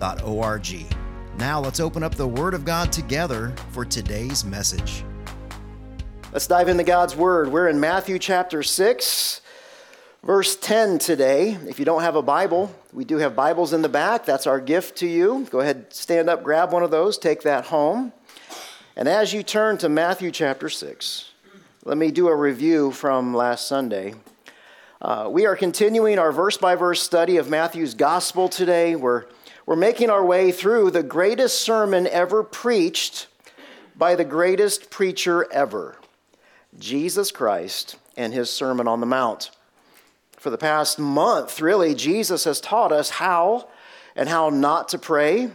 riverbible.org. Now let's open up the Word of God together for today's message. Let's dive into God's Word. We're in Matthew chapter 6, verse 10 today. If you don't have a Bible, we do have Bibles in the back. That's our gift to you. Go ahead, stand up, grab one of those, take that home. And as you turn to Matthew chapter 6, let me do a review from last Sunday. Uh, we are continuing our verse by verse study of Matthew's gospel today. We're, we're making our way through the greatest sermon ever preached by the greatest preacher ever, Jesus Christ and his Sermon on the Mount. For the past month, really, Jesus has taught us how and how not to pray.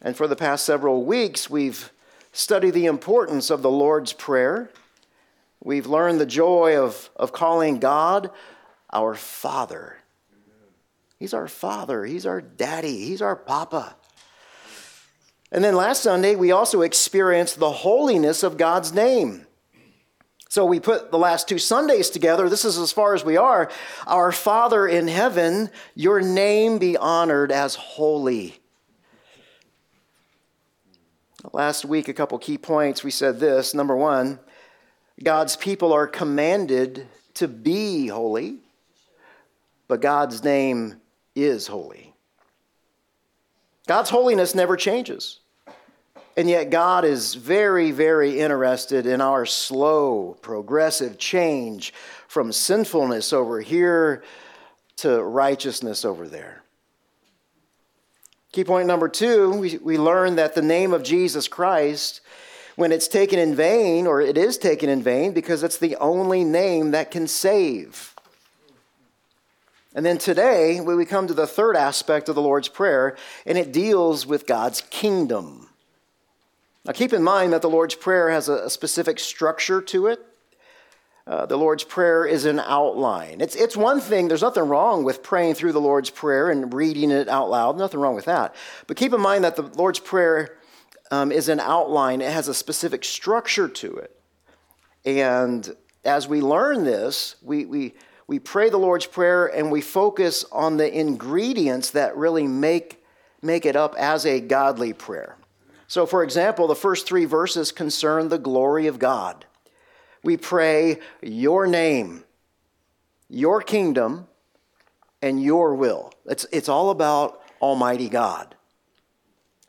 And for the past several weeks, we've studied the importance of the Lord's Prayer. We've learned the joy of, of calling God our Father. He's our Father, He's our Daddy, He's our Papa. And then last Sunday, we also experienced the holiness of God's name. So we put the last two Sundays together. This is as far as we are. Our Father in heaven, your name be honored as holy. Last week, a couple key points. We said this. Number one, God's people are commanded to be holy, but God's name is holy. God's holiness never changes. And yet, God is very, very interested in our slow, progressive change from sinfulness over here to righteousness over there. Key point number two we, we learn that the name of Jesus Christ, when it's taken in vain, or it is taken in vain, because it's the only name that can save. And then today, we come to the third aspect of the Lord's Prayer, and it deals with God's kingdom. Now, keep in mind that the Lord's Prayer has a, specific structure to it. Uh, the Lord's Prayer is an outline. It's, it's one thing, there's nothing wrong with praying through the Lord's Prayer and reading it out loud, nothing wrong with that. But keep in mind that the Lord's Prayer um, is an outline, it has a specific structure to it. And as we learn this, we, we, we pray the Lord's Prayer and we focus on the ingredients that really make, make it up as a godly prayer. So, for example, the first three verses concern the glory of God. We pray your name, your kingdom, and your will. It's, it's all about Almighty God.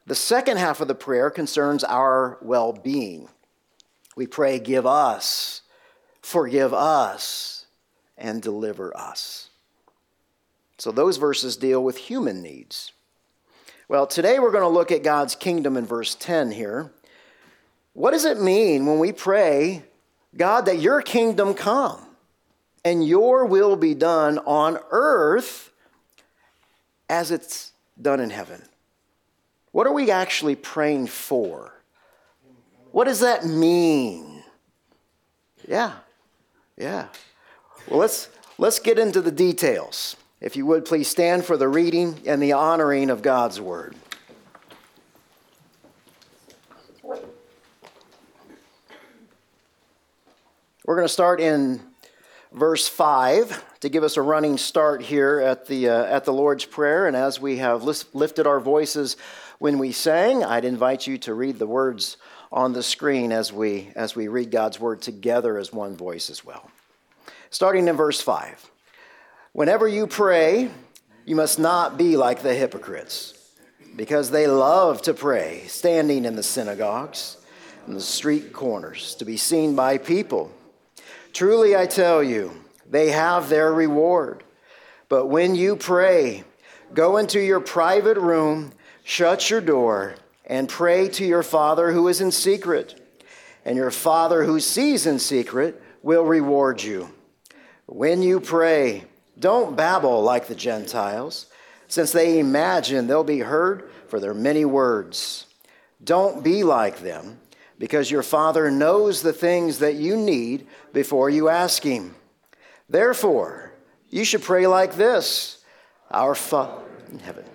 The second half of the prayer concerns our well being. We pray, give us, forgive us, and deliver us. So those verses deal with human needs. Well, today we're going to look at God's kingdom in verse 10 here. What does it mean when we pray, God, that your kingdom come and your will be done on earth as it's done in heaven? What are we actually praying for? What does that mean? Yeah, yeah. Well, let's, let's get into the details. If you would please stand for the reading and the honoring of God's word. We're going to start in verse 5 to give us a running start here at the, uh, at the Lord's Prayer. And as we have lifted our voices when we sang, I'd invite you to read the words on the screen as we, as we read God's word together as one voice as well. Starting in verse 5. Whenever you pray, you must not be like the hypocrites, because they love to pray, standing in the synagogues and the street corners, to be seen by people. Truly, I tell you, they have their reward. But when you pray, go into your private room, shut your door, and pray to your Father who is in secret. And your Father who sees in secret will reward you. When you pray, don't babble like the Gentiles, since they imagine they'll be heard for their many words. Don't be like them, because your Father knows the things that you need before you ask Him. Therefore, you should pray like this Our Father in heaven,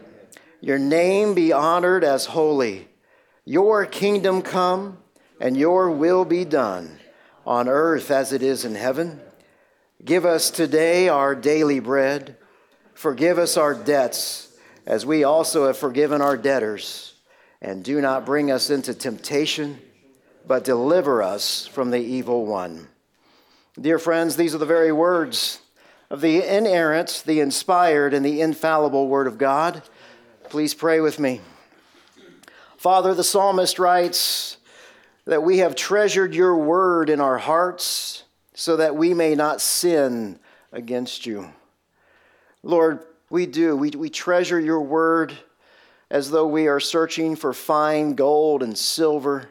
your name be honored as holy, your kingdom come, and your will be done on earth as it is in heaven. Give us today our daily bread. Forgive us our debts, as we also have forgiven our debtors. And do not bring us into temptation, but deliver us from the evil one. Dear friends, these are the very words of the inerrant, the inspired, and the infallible Word of God. Please pray with me. Father, the psalmist writes that we have treasured your word in our hearts so that we may not sin against you. Lord, we do. We, we treasure your word as though we are searching for fine gold and silver.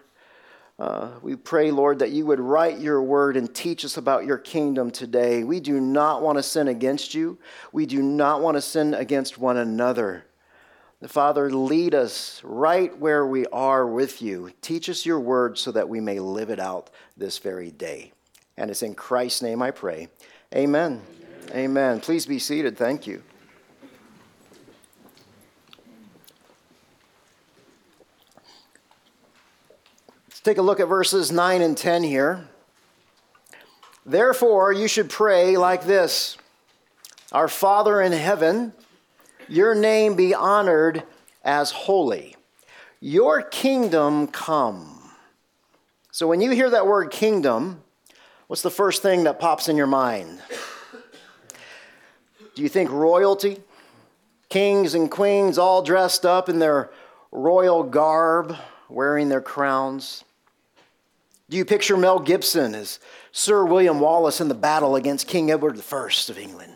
Uh, we pray, Lord, that you would write your word and teach us about your kingdom today. We do not want to sin against you. We do not want to sin against one another. Father, lead us right where we are with you. Teach us your word so that we may live it out this very day. And it's in Christ's name I pray. Amen. Amen. Amen. Please be seated. Thank you. Let's take a look at verses 9 and 10 here. Therefore, you should pray like this Our Father in heaven, your name be honored as holy. Your kingdom come. So when you hear that word kingdom, What's the first thing that pops in your mind? Do you think royalty? Kings and queens all dressed up in their royal garb, wearing their crowns? Do you picture Mel Gibson as Sir William Wallace in the battle against King Edward I of England?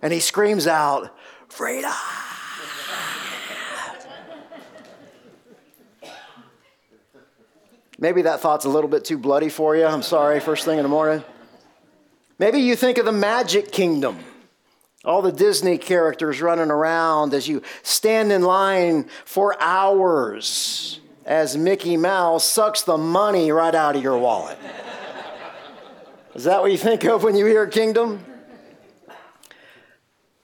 And he screams out, Freedom! Maybe that thought's a little bit too bloody for you. I'm sorry, first thing in the morning. Maybe you think of the Magic Kingdom. All the Disney characters running around as you stand in line for hours as Mickey Mouse sucks the money right out of your wallet. Is that what you think of when you hear kingdom?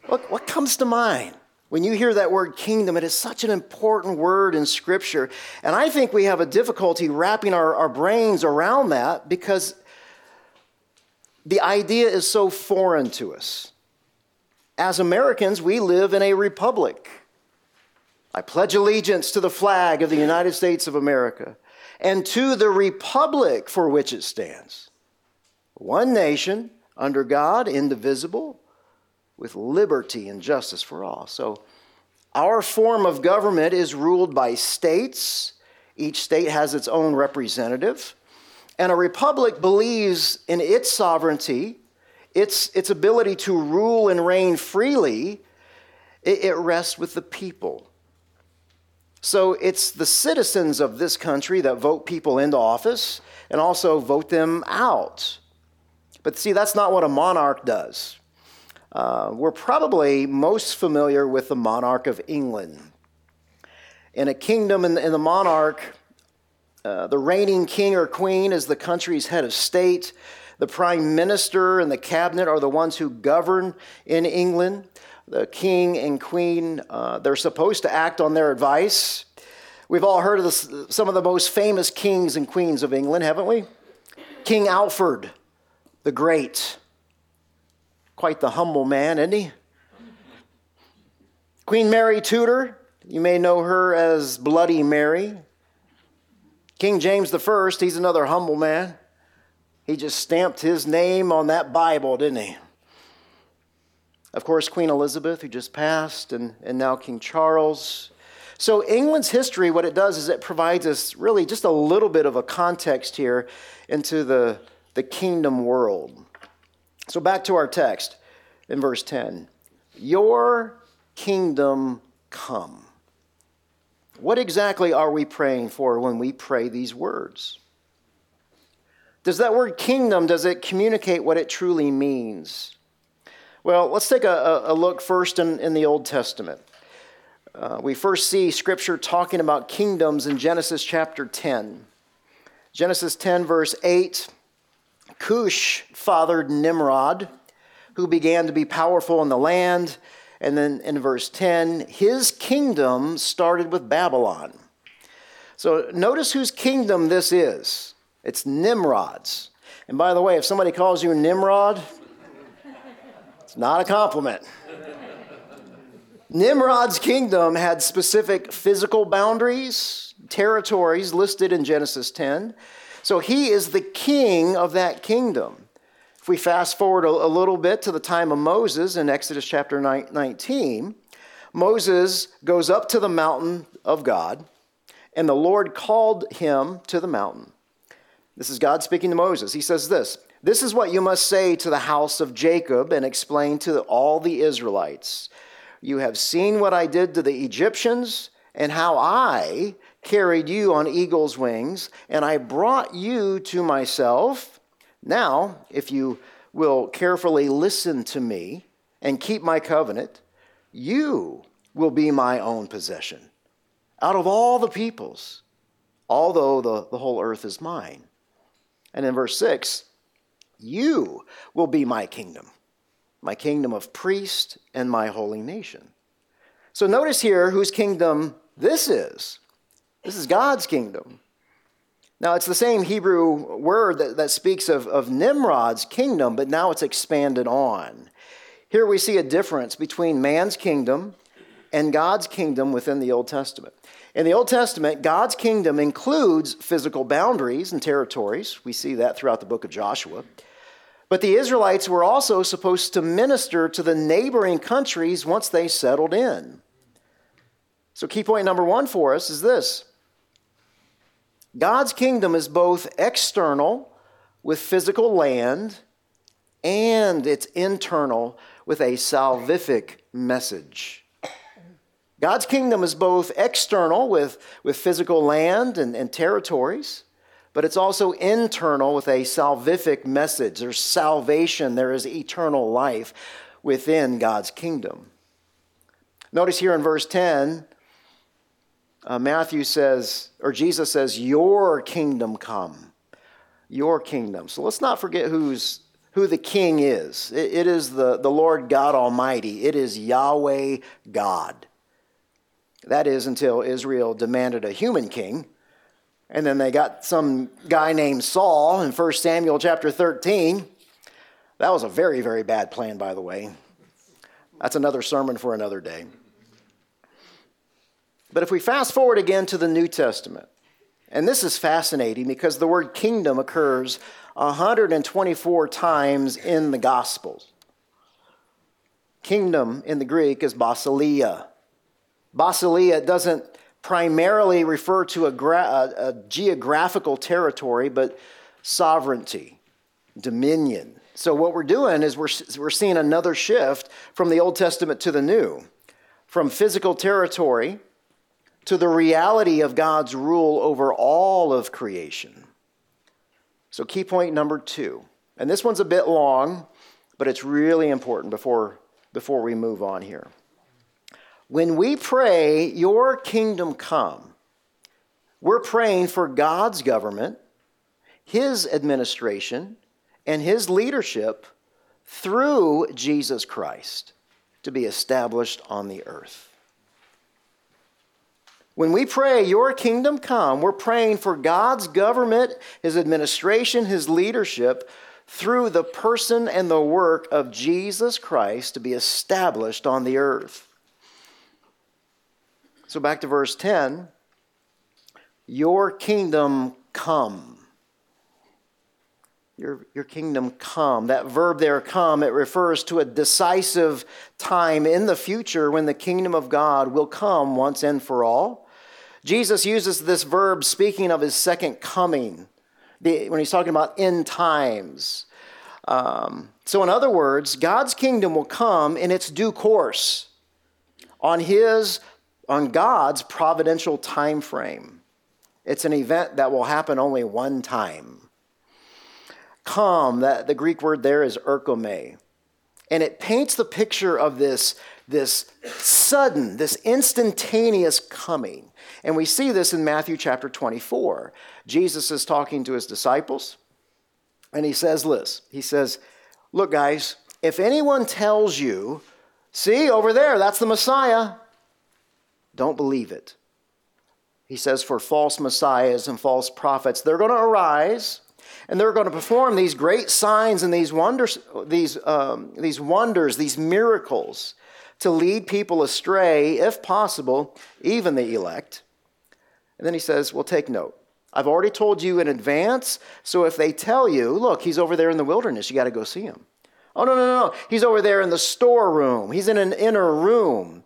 What, what comes to mind? When you hear that word kingdom, it is such an important word in Scripture. And I think we have a difficulty wrapping our, our brains around that because the idea is so foreign to us. As Americans, we live in a republic. I pledge allegiance to the flag of the United States of America and to the republic for which it stands. One nation, under God, indivisible, with liberty and justice for all. So, our form of government is ruled by states. Each state has its own representative. And a republic believes in its sovereignty, its, its ability to rule and reign freely. It, it rests with the people. So it's the citizens of this country that vote people into office and also vote them out. But see, that's not what a monarch does. Uh, we're probably most familiar with the monarch of England. In a kingdom, in, in the monarch, uh, the reigning king or queen is the country's head of state. The prime minister and the cabinet are the ones who govern in England. The king and queen, uh, they're supposed to act on their advice. We've all heard of some of the most famous kings and queens of England, haven't we? King Alfred the Great. Quite the humble man, isn't he? Queen Mary Tudor, you may know her as Bloody Mary. King James I, he's another humble man. He just stamped his name on that Bible, didn't he? Of course, Queen Elizabeth, who just passed, and, and now King Charles. So, England's history, what it does is it provides us really just a little bit of a context here into the, the kingdom world. So back to our text in verse 10 Your kingdom come. What exactly are we praying for when we pray these words? Does that word kingdom does it communicate what it truly means? Well, let's take a, a look first in, in the Old Testament. Uh, we first see Scripture talking about kingdoms in Genesis chapter 10. Genesis 10, verse 8 Cush fathered Nimrod, who began to be powerful in the land. And then in verse 10, his kingdom started with Babylon. So notice whose kingdom this is. It's Nimrod's. And by the way, if somebody calls you Nimrod, it's not a compliment. Nimrod's kingdom had specific physical boundaries, territories listed in Genesis 10. So he is the king of that kingdom. If we fast forward a, a little bit to the time of Moses in Exodus chapter 19, Moses goes up to the mountain of God, and the Lord called him to the mountain. This is God speaking to Moses. He says this This is what you must say to the house of Jacob and explain to all the Israelites. You have seen what I did to the Egyptians and how I carried you on eagle's wings, and I brought you to myself. Now, if you will carefully listen to me and keep my covenant, you will be my own possession out of all the peoples, although the, the whole earth is mine. And in verse 6, you will be my kingdom my kingdom of priest and my holy nation. So notice here whose kingdom this is. This is God's kingdom. Now, it's the same Hebrew word that, that speaks of, of Nimrod's kingdom, but now it's expanded on. Here we see a difference between man's kingdom and God's kingdom within the Old Testament. In the Old Testament, God's kingdom includes physical boundaries and territories. We see that throughout the book of Joshua. But the Israelites were also supposed to minister to the neighboring countries once they settled in. So, key point number one for us is this God's kingdom is both external with physical land and it's internal with a salvific message. God's kingdom is both external with, with physical land and, and territories, but it's also internal with a salvific message. There's salvation, there is eternal life within God's kingdom. Notice here in verse 10, uh, Matthew says, or Jesus says, Your kingdom come. Your kingdom. So let's not forget who's, who the king is. it, it is the, the Lord God Almighty, it is Yahweh God. That is until Israel demanded a human king and then they got some guy named Saul in 1 Samuel chapter 13. That was a very, very bad plan, by the way. That's another sermon for another day. But if we fast forward again to the New Testament, and this is fascinating because the word kingdom occurs 124 times in the Gospels. Kingdom in the Greek is basileia. Basileia doesn't primarily refer to a, gra- a, geographical territory, but sovereignty, dominion. So, what we're doing is we're, we're seeing another shift from the Old Testament to the New, from physical territory to the reality of God's rule over all of creation. So, key point number two, and this one's a bit long, but it's really important before, before we move on here. When we pray, Your kingdom come, we're praying for God's government, His administration, and His leadership through Jesus Christ to be established on the earth. When we pray, Your kingdom come, we're praying for God's government, His administration, His leadership through the person and the work of Jesus Christ to be established on the earth. So back to verse 10 Your kingdom come. Your, your kingdom come. That verb there, come, it refers to a decisive time in the future when the kingdom of God will come once and for all. Jesus uses this verb speaking of his second coming when he's talking about end times. Um, so, in other words, God's kingdom will come in its due course on his on God's providential time frame. It's an event that will happen only one time. Come, that the Greek word there is erchomai. And it paints the picture of this, this sudden, this instantaneous coming. And we see this in Matthew chapter 24. Jesus is talking to his disciples, and he says this He says, Look, guys, if anyone tells you, see over there, that's the Messiah, don't believe it. He says, For false messiahs and false prophets, they're going to arise and they're going to perform these great signs and these wonders, these, um, these wonders, these miracles to lead people astray, if possible, even the elect. And then he says, Well, take note. I've already told you in advance, so if they tell you, look, he's over there in the wilderness, you got to go see him. Oh, no, no, no. He's over there in the storeroom, he's in an inner room.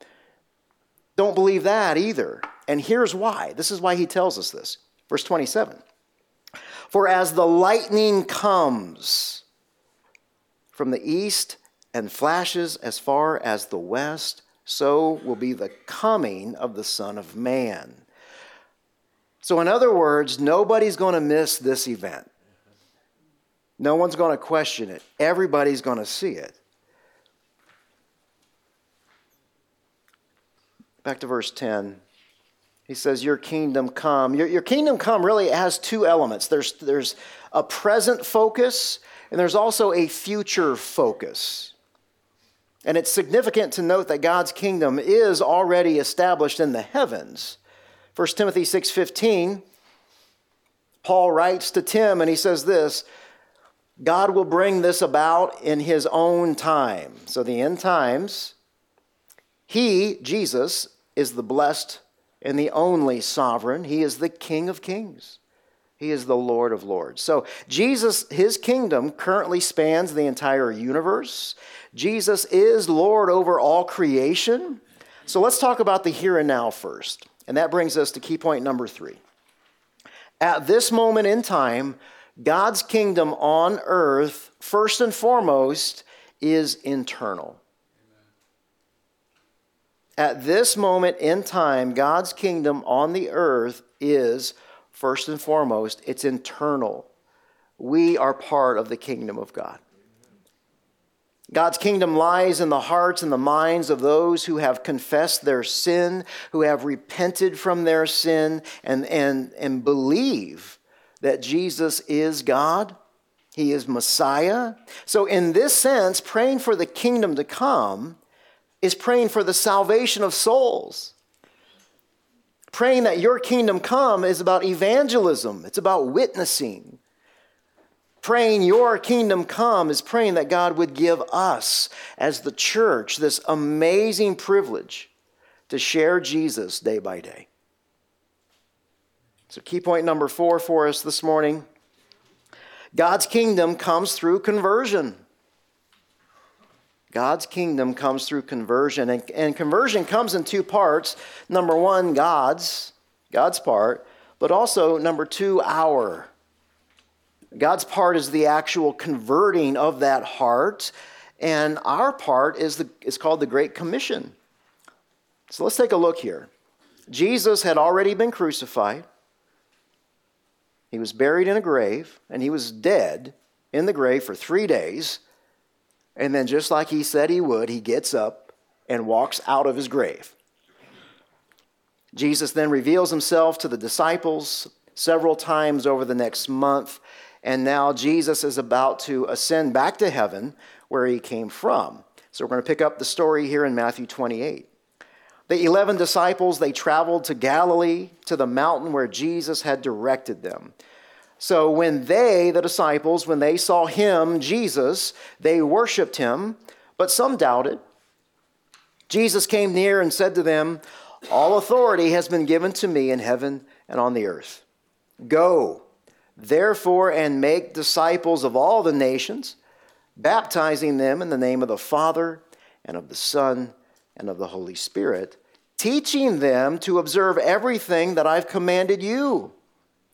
Don't believe that either. And here's why. This is why he tells us this. Verse 27 For as the lightning comes from the east and flashes as far as the west, so will be the coming of the Son of Man. So, in other words, nobody's going to miss this event. No one's going to question it. Everybody's going to see it. Back to verse 10. He says, Your kingdom come. Your, your kingdom come really has two elements there's, there's a present focus, and there's also a future focus. And it's significant to note that God's kingdom is already established in the heavens. 1 Timothy 6:15 Paul writes to Tim and he says this God will bring this about in his own time. So the end times he Jesus is the blessed and the only sovereign. He is the king of kings. He is the Lord of lords. So Jesus his kingdom currently spans the entire universe. Jesus is Lord over all creation. So let's talk about the here and now first. And that brings us to key point number three. At this moment in time, God's kingdom on earth, first and foremost, is internal. At this moment in time, God's kingdom on the earth is, first and foremost, it's internal. We are part of the kingdom of God. God's kingdom lies in the hearts and the minds of those who have confessed their sin, who have repented from their sin, and, and, and believe that Jesus is God. He is Messiah. So, in this sense, praying for the kingdom to come is praying for the salvation of souls. Praying that your kingdom come is about evangelism, it's about witnessing. Praying your kingdom come is praying that God would give us, as the church, this amazing privilege to share Jesus day by day. So, key point number four for us this morning God's kingdom comes through conversion. God's kingdom comes through conversion. And, and conversion comes in two parts. Number one, God's, God's part, but also number two, our. God's part is the actual converting of that heart, and our part is, the, is called the Great Commission. So let's take a look here. Jesus had already been crucified, he was buried in a grave, and he was dead in the grave for three days. And then, just like he said he would, he gets up and walks out of his grave. Jesus then reveals himself to the disciples several times over the next month and now Jesus is about to ascend back to heaven where he came from. So we're going to pick up the story here in Matthew 28. The 11 disciples, they traveled to Galilee, to the mountain where Jesus had directed them. So when they, the disciples, when they saw him, Jesus, they worshiped him, but some doubted. Jesus came near and said to them, All authority has been given to me in heaven and on the earth. Go Therefore, and make disciples of all the nations, baptizing them in the name of the Father, and of the Son, and of the Holy Spirit, teaching them to observe everything that I've commanded you.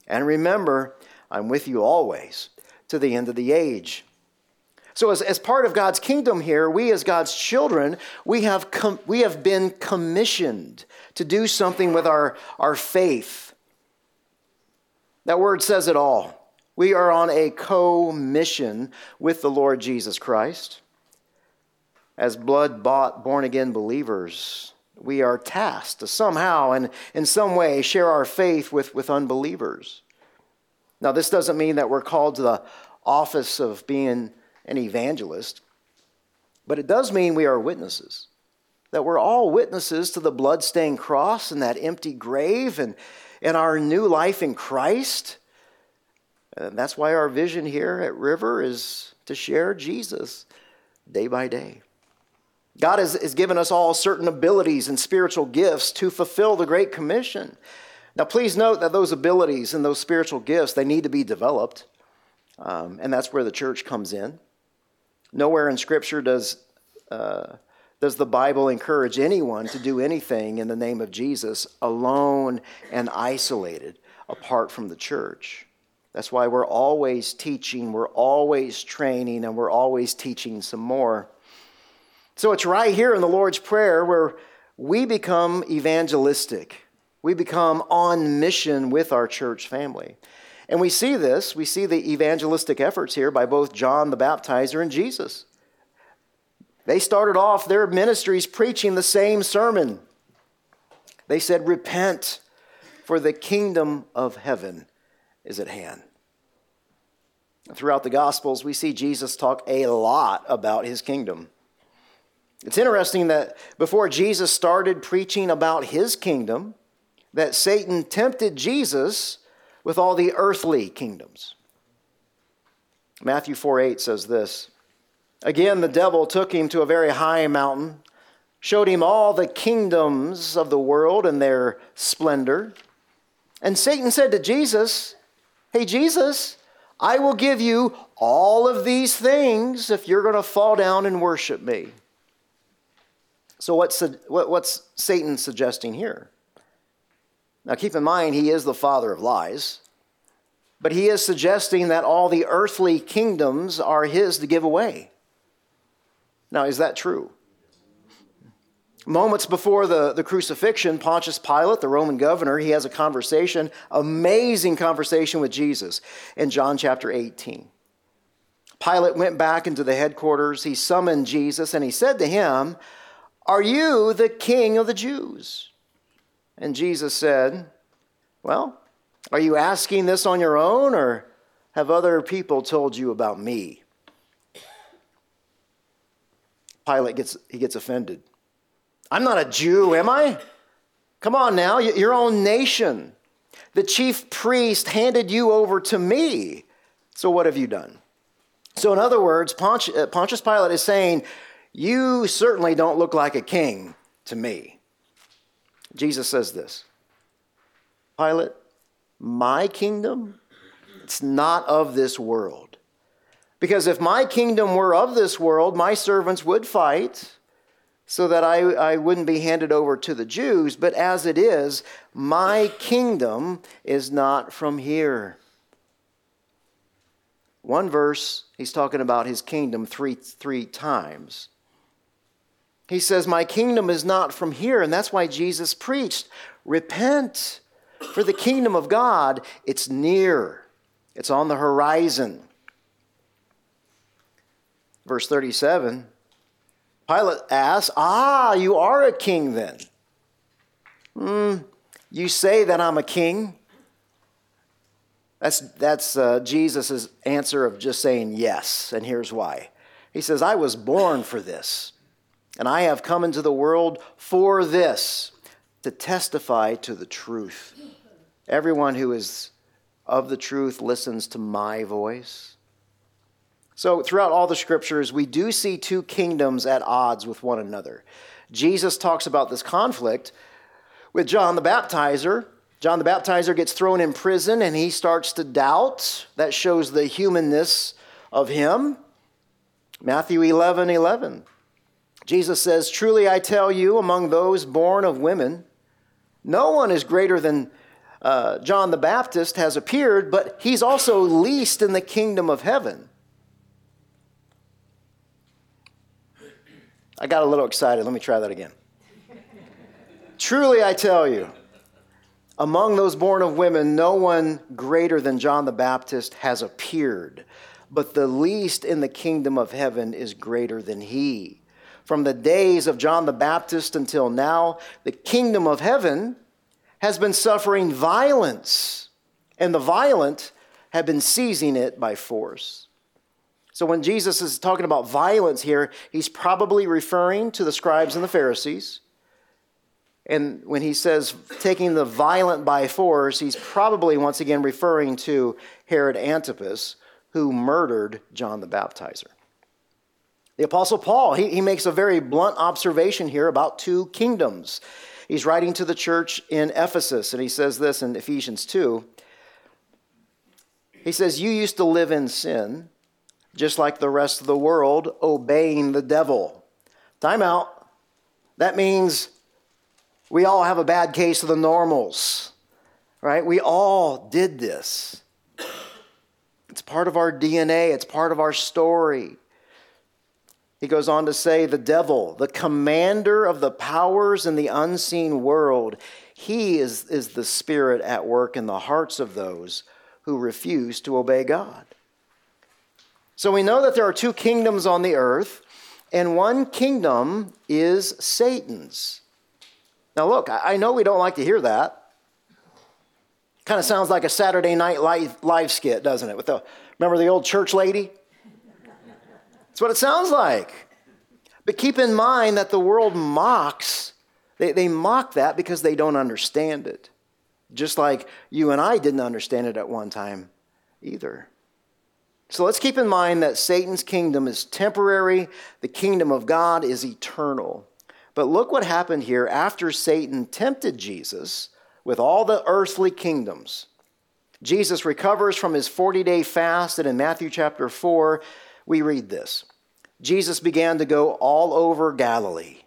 And remember, I'm with you always to the end of the age. So, as, as part of God's kingdom here, we as God's children, we have, com- we have been commissioned to do something with our, our faith that word says it all. We are on a co mission with the Lord Jesus Christ. as blood bought, born again believers, we are tasked to somehow and in some way share our faith with, with unbelievers. Now, this doesn't mean that we're called to the office of being an evangelist, but it does mean we are witnesses. That we're all witnesses to the bloodstained cross and that empty grave and, and our new life in Christ. And that's why our vision here at River is to share Jesus day by day. God has, has given us all certain abilities and spiritual gifts to fulfill the Great Commission. Now, please note that those abilities and those spiritual gifts, they need to be developed. Um, and that's where the church comes in. Nowhere in Scripture does, uh, does the Bible encourage anyone to do anything in the name of Jesus alone and isolated, apart from the church. That's why we're always teaching, we're always training, and we're always teaching some more. So it's right here in the Lord's Prayer where we become evangelistic. We become on mission with our church family. And we see this, we see the evangelistic efforts here by both John the Baptizer and Jesus. They started off their ministries preaching the same sermon. They said, Repent, for the kingdom of heaven is at hand. Throughout the Gospels, we see Jesus talk a lot about his kingdom. It's interesting that before Jesus started preaching about his kingdom, that Satan tempted Jesus with all the earthly kingdoms. Matthew 4 8 says this Again, the devil took him to a very high mountain, showed him all the kingdoms of the world and their splendor. And Satan said to Jesus, Hey, Jesus, I will give you all of these things if you're going to fall down and worship me. So, what's, what's Satan suggesting here? Now, keep in mind, he is the father of lies, but he is suggesting that all the earthly kingdoms are his to give away. Now, is that true? Moments before the, the crucifixion, Pontius Pilate, the Roman governor, he has a conversation, amazing conversation with Jesus in John chapter 18. Pilate went back into the headquarters. He summoned Jesus and he said to him, are you the king of the Jews? And Jesus said, Well, are you asking this on your own, or have other people told you about me? Pilate gets, he gets offended. I'm not a Jew, am I? Come on now, your own nation. The chief priest handed you over to me. So what have you done? So, in other words, Pontius Pilate is saying, you certainly don't look like a king to me. Jesus says this Pilate, my kingdom, it's not of this world. Because if my kingdom were of this world, my servants would fight so that I, I wouldn't be handed over to the Jews. But as it is, my kingdom is not from here. One verse, he's talking about his kingdom three, three times. He says, My kingdom is not from here. And that's why Jesus preached repent, for the kingdom of God, it's near, it's on the horizon. Verse 37 Pilate asks, Ah, you are a king then. Hmm, you say that I'm a king. That's, that's uh, Jesus' answer of just saying yes, and here's why. He says, I was born for this. And I have come into the world for this, to testify to the truth. Everyone who is of the truth listens to my voice. So, throughout all the scriptures, we do see two kingdoms at odds with one another. Jesus talks about this conflict with John the Baptizer. John the Baptizer gets thrown in prison and he starts to doubt. That shows the humanness of him. Matthew 11 11. Jesus says, Truly I tell you, among those born of women, no one is greater than uh, John the Baptist has appeared, but he's also least in the kingdom of heaven. I got a little excited. Let me try that again. Truly I tell you, among those born of women, no one greater than John the Baptist has appeared, but the least in the kingdom of heaven is greater than he. From the days of John the Baptist until now, the kingdom of heaven has been suffering violence, and the violent have been seizing it by force. So when Jesus is talking about violence here, he's probably referring to the scribes and the Pharisees. And when he says taking the violent by force, he's probably once again referring to Herod Antipas, who murdered John the Baptizer. The Apostle Paul, he, he makes a very blunt observation here about two kingdoms. He's writing to the church in Ephesus, and he says this in Ephesians 2. He says, You used to live in sin, just like the rest of the world, obeying the devil. Time out. That means we all have a bad case of the normals, right? We all did this. It's part of our DNA, it's part of our story. He goes on to say, the devil, the commander of the powers in the unseen world, he is, is the spirit at work in the hearts of those who refuse to obey God. So we know that there are two kingdoms on the earth, and one kingdom is Satan's. Now, look, I know we don't like to hear that. Kind of sounds like a Saturday night live, skit, doesn't it? With the remember the old church lady? That's what it sounds like. But keep in mind that the world mocks, they, they mock that because they don't understand it. Just like you and I didn't understand it at one time either. So let's keep in mind that Satan's kingdom is temporary, the kingdom of God is eternal. But look what happened here after Satan tempted Jesus with all the earthly kingdoms. Jesus recovers from his 40 day fast, and in Matthew chapter 4, we read this Jesus began to go all over Galilee,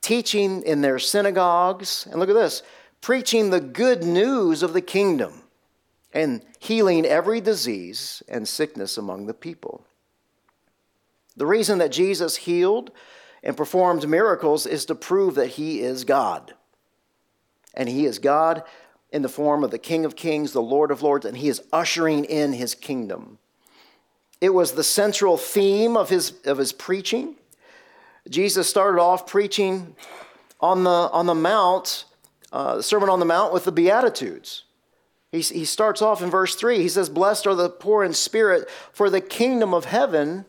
teaching in their synagogues, and look at this preaching the good news of the kingdom and healing every disease and sickness among the people. The reason that Jesus healed and performed miracles is to prove that he is God. And he is God in the form of the King of Kings, the Lord of Lords, and he is ushering in his kingdom. It was the central theme of his, of his preaching. Jesus started off preaching on the, on the Mount, uh, the Sermon on the Mount, with the Beatitudes. He, he starts off in verse 3. He says, Blessed are the poor in spirit, for the kingdom of heaven,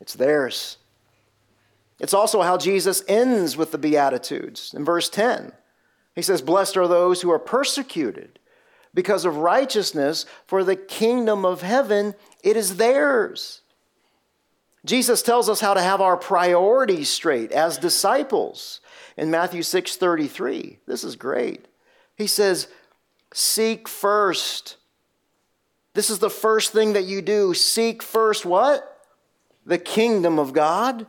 it's theirs. It's also how Jesus ends with the Beatitudes in verse 10. He says, Blessed are those who are persecuted because of righteousness, for the kingdom of heaven, it is theirs. Jesus tells us how to have our priorities straight as disciples in Matthew 6:33. This is great. He says, "Seek first." This is the first thing that you do. Seek first what? The kingdom of God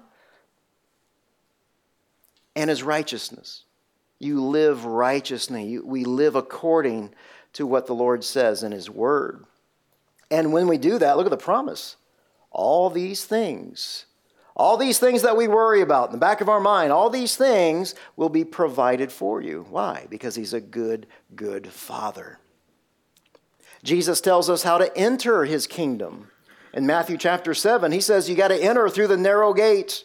and his righteousness. You live righteously. We live according to what the Lord says in his word. And when we do that, look at the promise. All these things, all these things that we worry about in the back of our mind, all these things will be provided for you. Why? Because he's a good, good father. Jesus tells us how to enter his kingdom. In Matthew chapter 7, he says you got to enter through the narrow gate.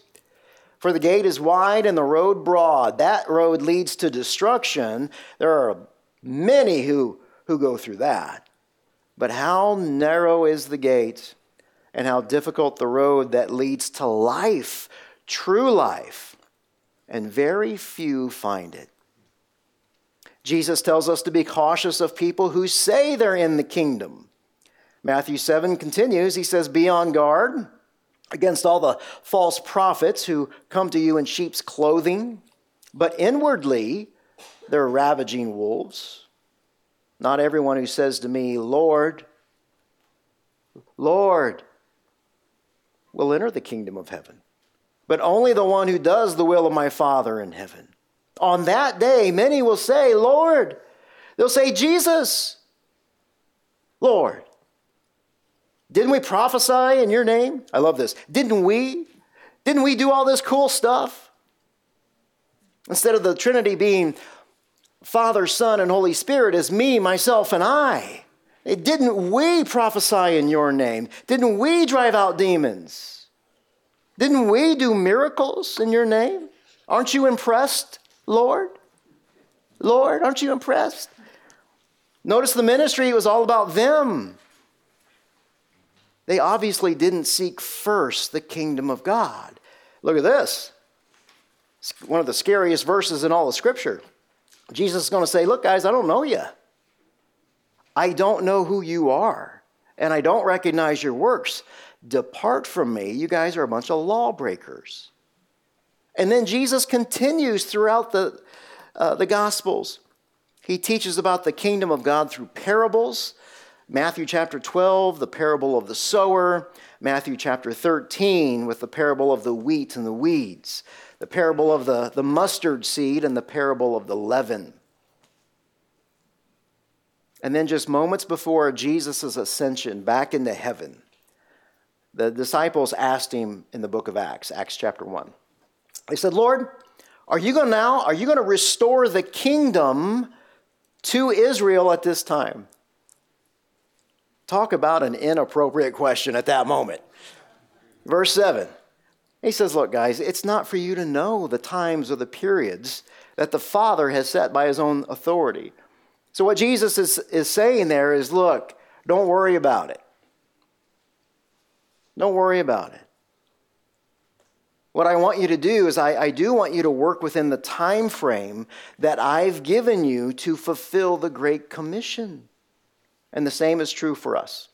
For the gate is wide and the road broad. That road leads to destruction. There are many who, who go through that. But how narrow is the gate and how difficult the road that leads to life, true life, and very few find it. Jesus tells us to be cautious of people who say they're in the kingdom. Matthew 7 continues, he says, Be on guard against all the false prophets who come to you in sheep's clothing, but inwardly they're ravaging wolves. Not everyone who says to me, Lord, Lord, will enter the kingdom of heaven, but only the one who does the will of my Father in heaven. On that day, many will say, Lord, they'll say, Jesus, Lord. Didn't we prophesy in your name? I love this. Didn't we? Didn't we do all this cool stuff? Instead of the Trinity being Father, Son, and Holy Spirit, is me, myself, and I. Didn't we prophesy in your name? Didn't we drive out demons? Didn't we do miracles in your name? Aren't you impressed, Lord? Lord, aren't you impressed? Notice the ministry it was all about them. They obviously didn't seek first the kingdom of God. Look at this. It's one of the scariest verses in all of Scripture. Jesus is going to say, Look, guys, I don't know you. I don't know who you are, and I don't recognize your works. Depart from me. You guys are a bunch of lawbreakers. And then Jesus continues throughout the, uh, the Gospels. He teaches about the kingdom of God through parables. Matthew chapter 12, the parable of the sower. Matthew chapter 13, with the parable of the wheat and the weeds. The parable of the, the mustard seed and the parable of the leaven. And then, just moments before Jesus' ascension back into heaven, the disciples asked him in the book of Acts, Acts chapter 1. They said, Lord, are you going now, are you going to restore the kingdom to Israel at this time? Talk about an inappropriate question at that moment. Verse 7. He says, Look, guys, it's not for you to know the times or the periods that the Father has set by his own authority. So, what Jesus is, is saying there is, Look, don't worry about it. Don't worry about it. What I want you to do is I, I do want you to work within the time frame that I've given you to fulfill the Great Commission. And the same is true for us.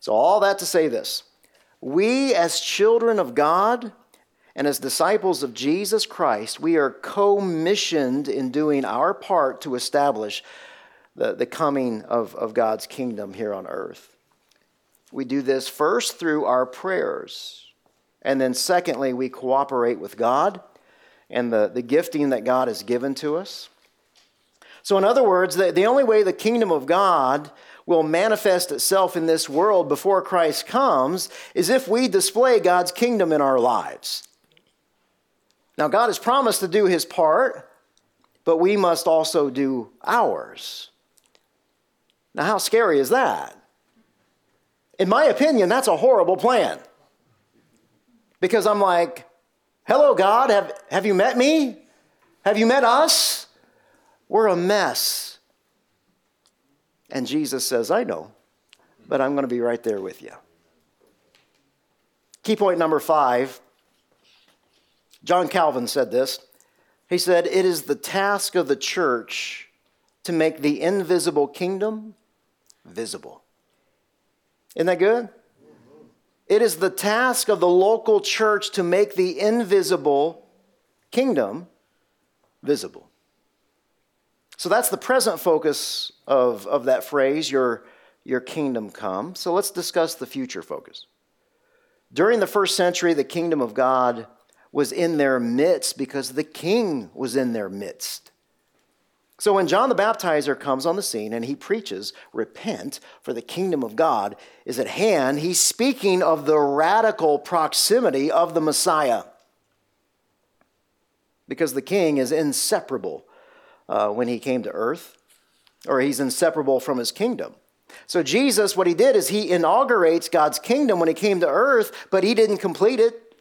So, all that to say this we, as children of God and as disciples of Jesus Christ, we are co-missioned in doing our part to establish the, the coming of, of God's kingdom here on earth. We do this first through our prayers. And then, secondly, we cooperate with God and the, the gifting that God has given to us. So, in other words, the, the only way the kingdom of God will manifest itself in this world before Christ comes is if we display God's kingdom in our lives. Now, God has promised to do his part, but we must also do ours. Now, how scary is that? In my opinion, that's a horrible plan. Because I'm like, hello, God, have, have you met me? Have you met us? We're a mess. And Jesus says, I know, but I'm going to be right there with you. Key point number five John Calvin said this. He said, It is the task of the church to make the invisible kingdom visible. Isn't that good? It is the task of the local church to make the invisible kingdom visible. So that's the present focus of, of that phrase, your, your kingdom come. So let's discuss the future focus. During the first century, the kingdom of God was in their midst because the king was in their midst. So when John the Baptizer comes on the scene and he preaches, Repent, for the kingdom of God is at hand, he's speaking of the radical proximity of the Messiah. Because the king is inseparable uh, when he came to earth, or he's inseparable from his kingdom. So, Jesus, what he did is he inaugurates God's kingdom when he came to earth, but he didn't complete it.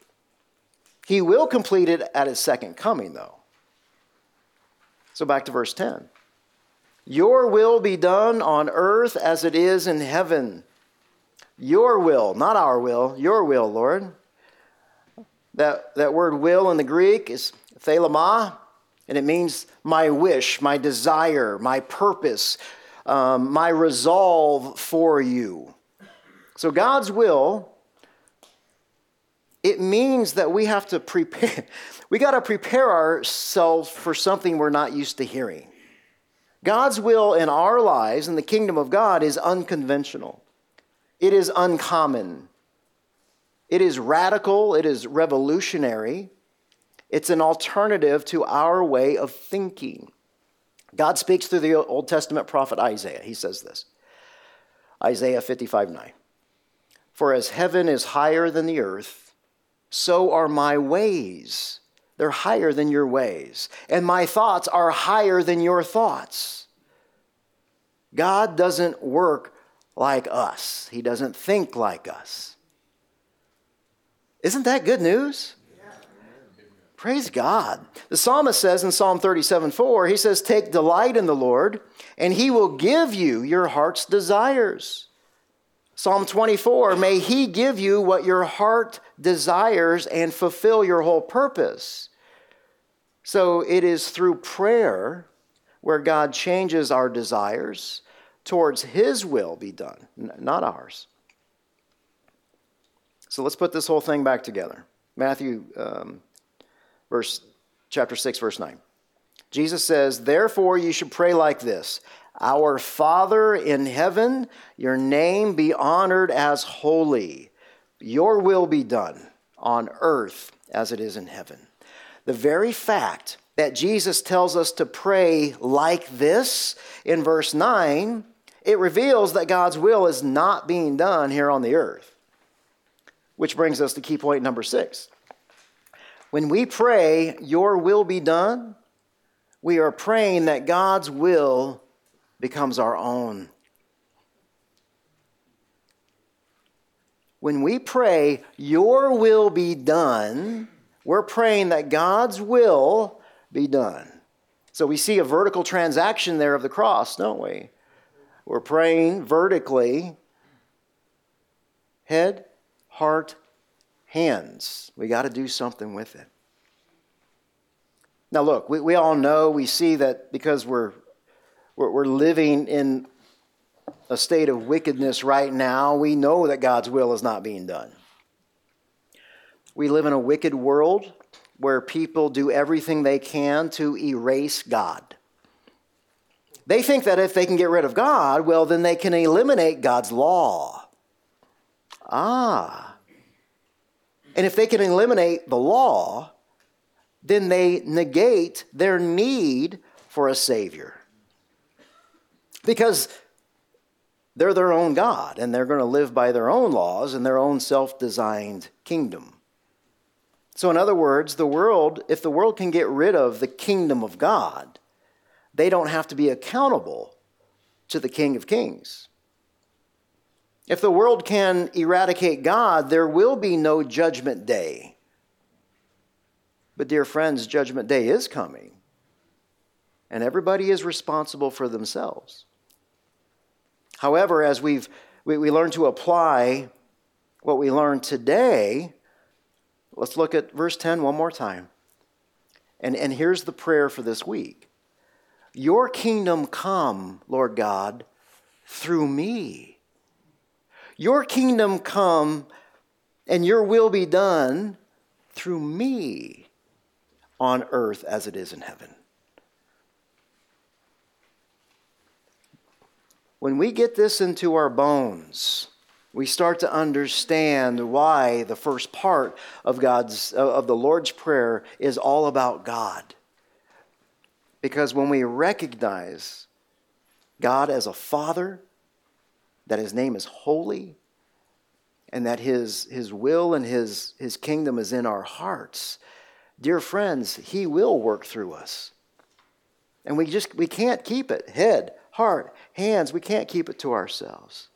He will complete it at his second coming, though. So, back to verse 10. Your will be done on earth as it is in heaven. Your will, not our will, your will, Lord. That, that word will in the Greek is thelema, and it means my wish, my desire, my purpose, um, my resolve for you. So God's will, it means that we have to prepare, we got to prepare ourselves for something we're not used to hearing. God's will in our lives in the kingdom of God is unconventional. It is uncommon. It is radical. It is revolutionary. It's an alternative to our way of thinking. God speaks through the Old Testament prophet Isaiah. He says this Isaiah 55 9. For as heaven is higher than the earth, so are my ways. They're higher than your ways. And my thoughts are higher than your thoughts. God doesn't work like us, He doesn't think like us. Isn't that good news? Praise God. The psalmist says in Psalm 37 4, he says, Take delight in the Lord, and he will give you your heart's desires. Psalm 24, may he give you what your heart desires and fulfill your whole purpose. So it is through prayer where God changes our desires towards his will be done, not ours. So let's put this whole thing back together. Matthew um, verse chapter 6 verse 9. Jesus says, "Therefore you should pray like this: Our Father in heaven, your name be honored as holy. Your will be done on earth as it is in heaven." The very fact that Jesus tells us to pray like this in verse 9, it reveals that God's will is not being done here on the earth. Which brings us to key point number six. When we pray, Your will be done, we are praying that God's will becomes our own. When we pray, Your will be done, we're praying that God's will be done. So we see a vertical transaction there of the cross, don't we? We're praying vertically, head, heart, hands. We got to do something with it. Now, look, we, we all know, we see that because we're, we're, we're living in a state of wickedness right now, we know that God's will is not being done. We live in a wicked world where people do everything they can to erase God. They think that if they can get rid of God, well, then they can eliminate God's law. Ah. And if they can eliminate the law, then they negate their need for a Savior. Because they're their own God and they're going to live by their own laws and their own self designed kingdom. So, in other words, the world, if the world can get rid of the kingdom of God, they don't have to be accountable to the King of Kings. If the world can eradicate God, there will be no judgment day. But, dear friends, judgment day is coming, and everybody is responsible for themselves. However, as we've, we, we learn to apply what we learned today, let's look at verse 10 one more time. And, and here's the prayer for this week Your kingdom come, Lord God, through me. Your kingdom come and your will be done through me on earth as it is in heaven. When we get this into our bones, we start to understand why the first part of God's of the Lord's prayer is all about God. Because when we recognize God as a father, that his name is holy, and that his, his will and his, his kingdom is in our hearts, dear friends, he will work through us. And we just we can't keep it head, heart, hands, we can't keep it to ourselves.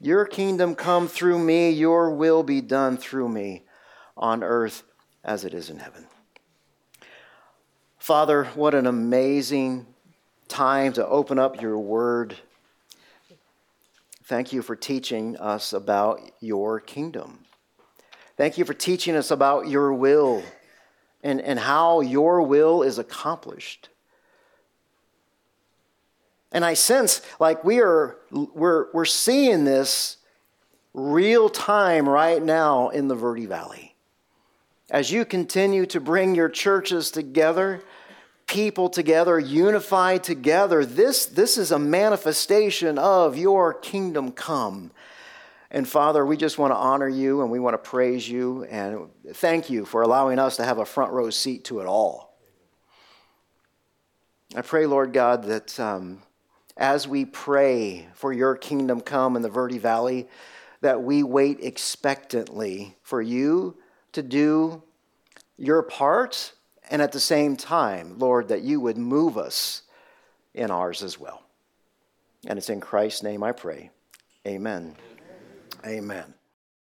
Your kingdom come through me, your will be done through me on earth as it is in heaven. Father, what an amazing time to open up your word. Thank you for teaching us about your kingdom. Thank you for teaching us about your will and, and how your will is accomplished. And I sense like we are we're, we're seeing this real time right now in the Verde Valley. As you continue to bring your churches together, people together, unified together. This, this is a manifestation of your kingdom come. And Father, we just want to honor you and we want to praise you and thank you for allowing us to have a front row seat to it all. I pray, Lord God, that um, as we pray for your kingdom come in the Verde Valley, that we wait expectantly for you to do your part and at the same time, Lord, that you would move us in ours as well. And it's in Christ's name I pray. Amen. Amen. Amen.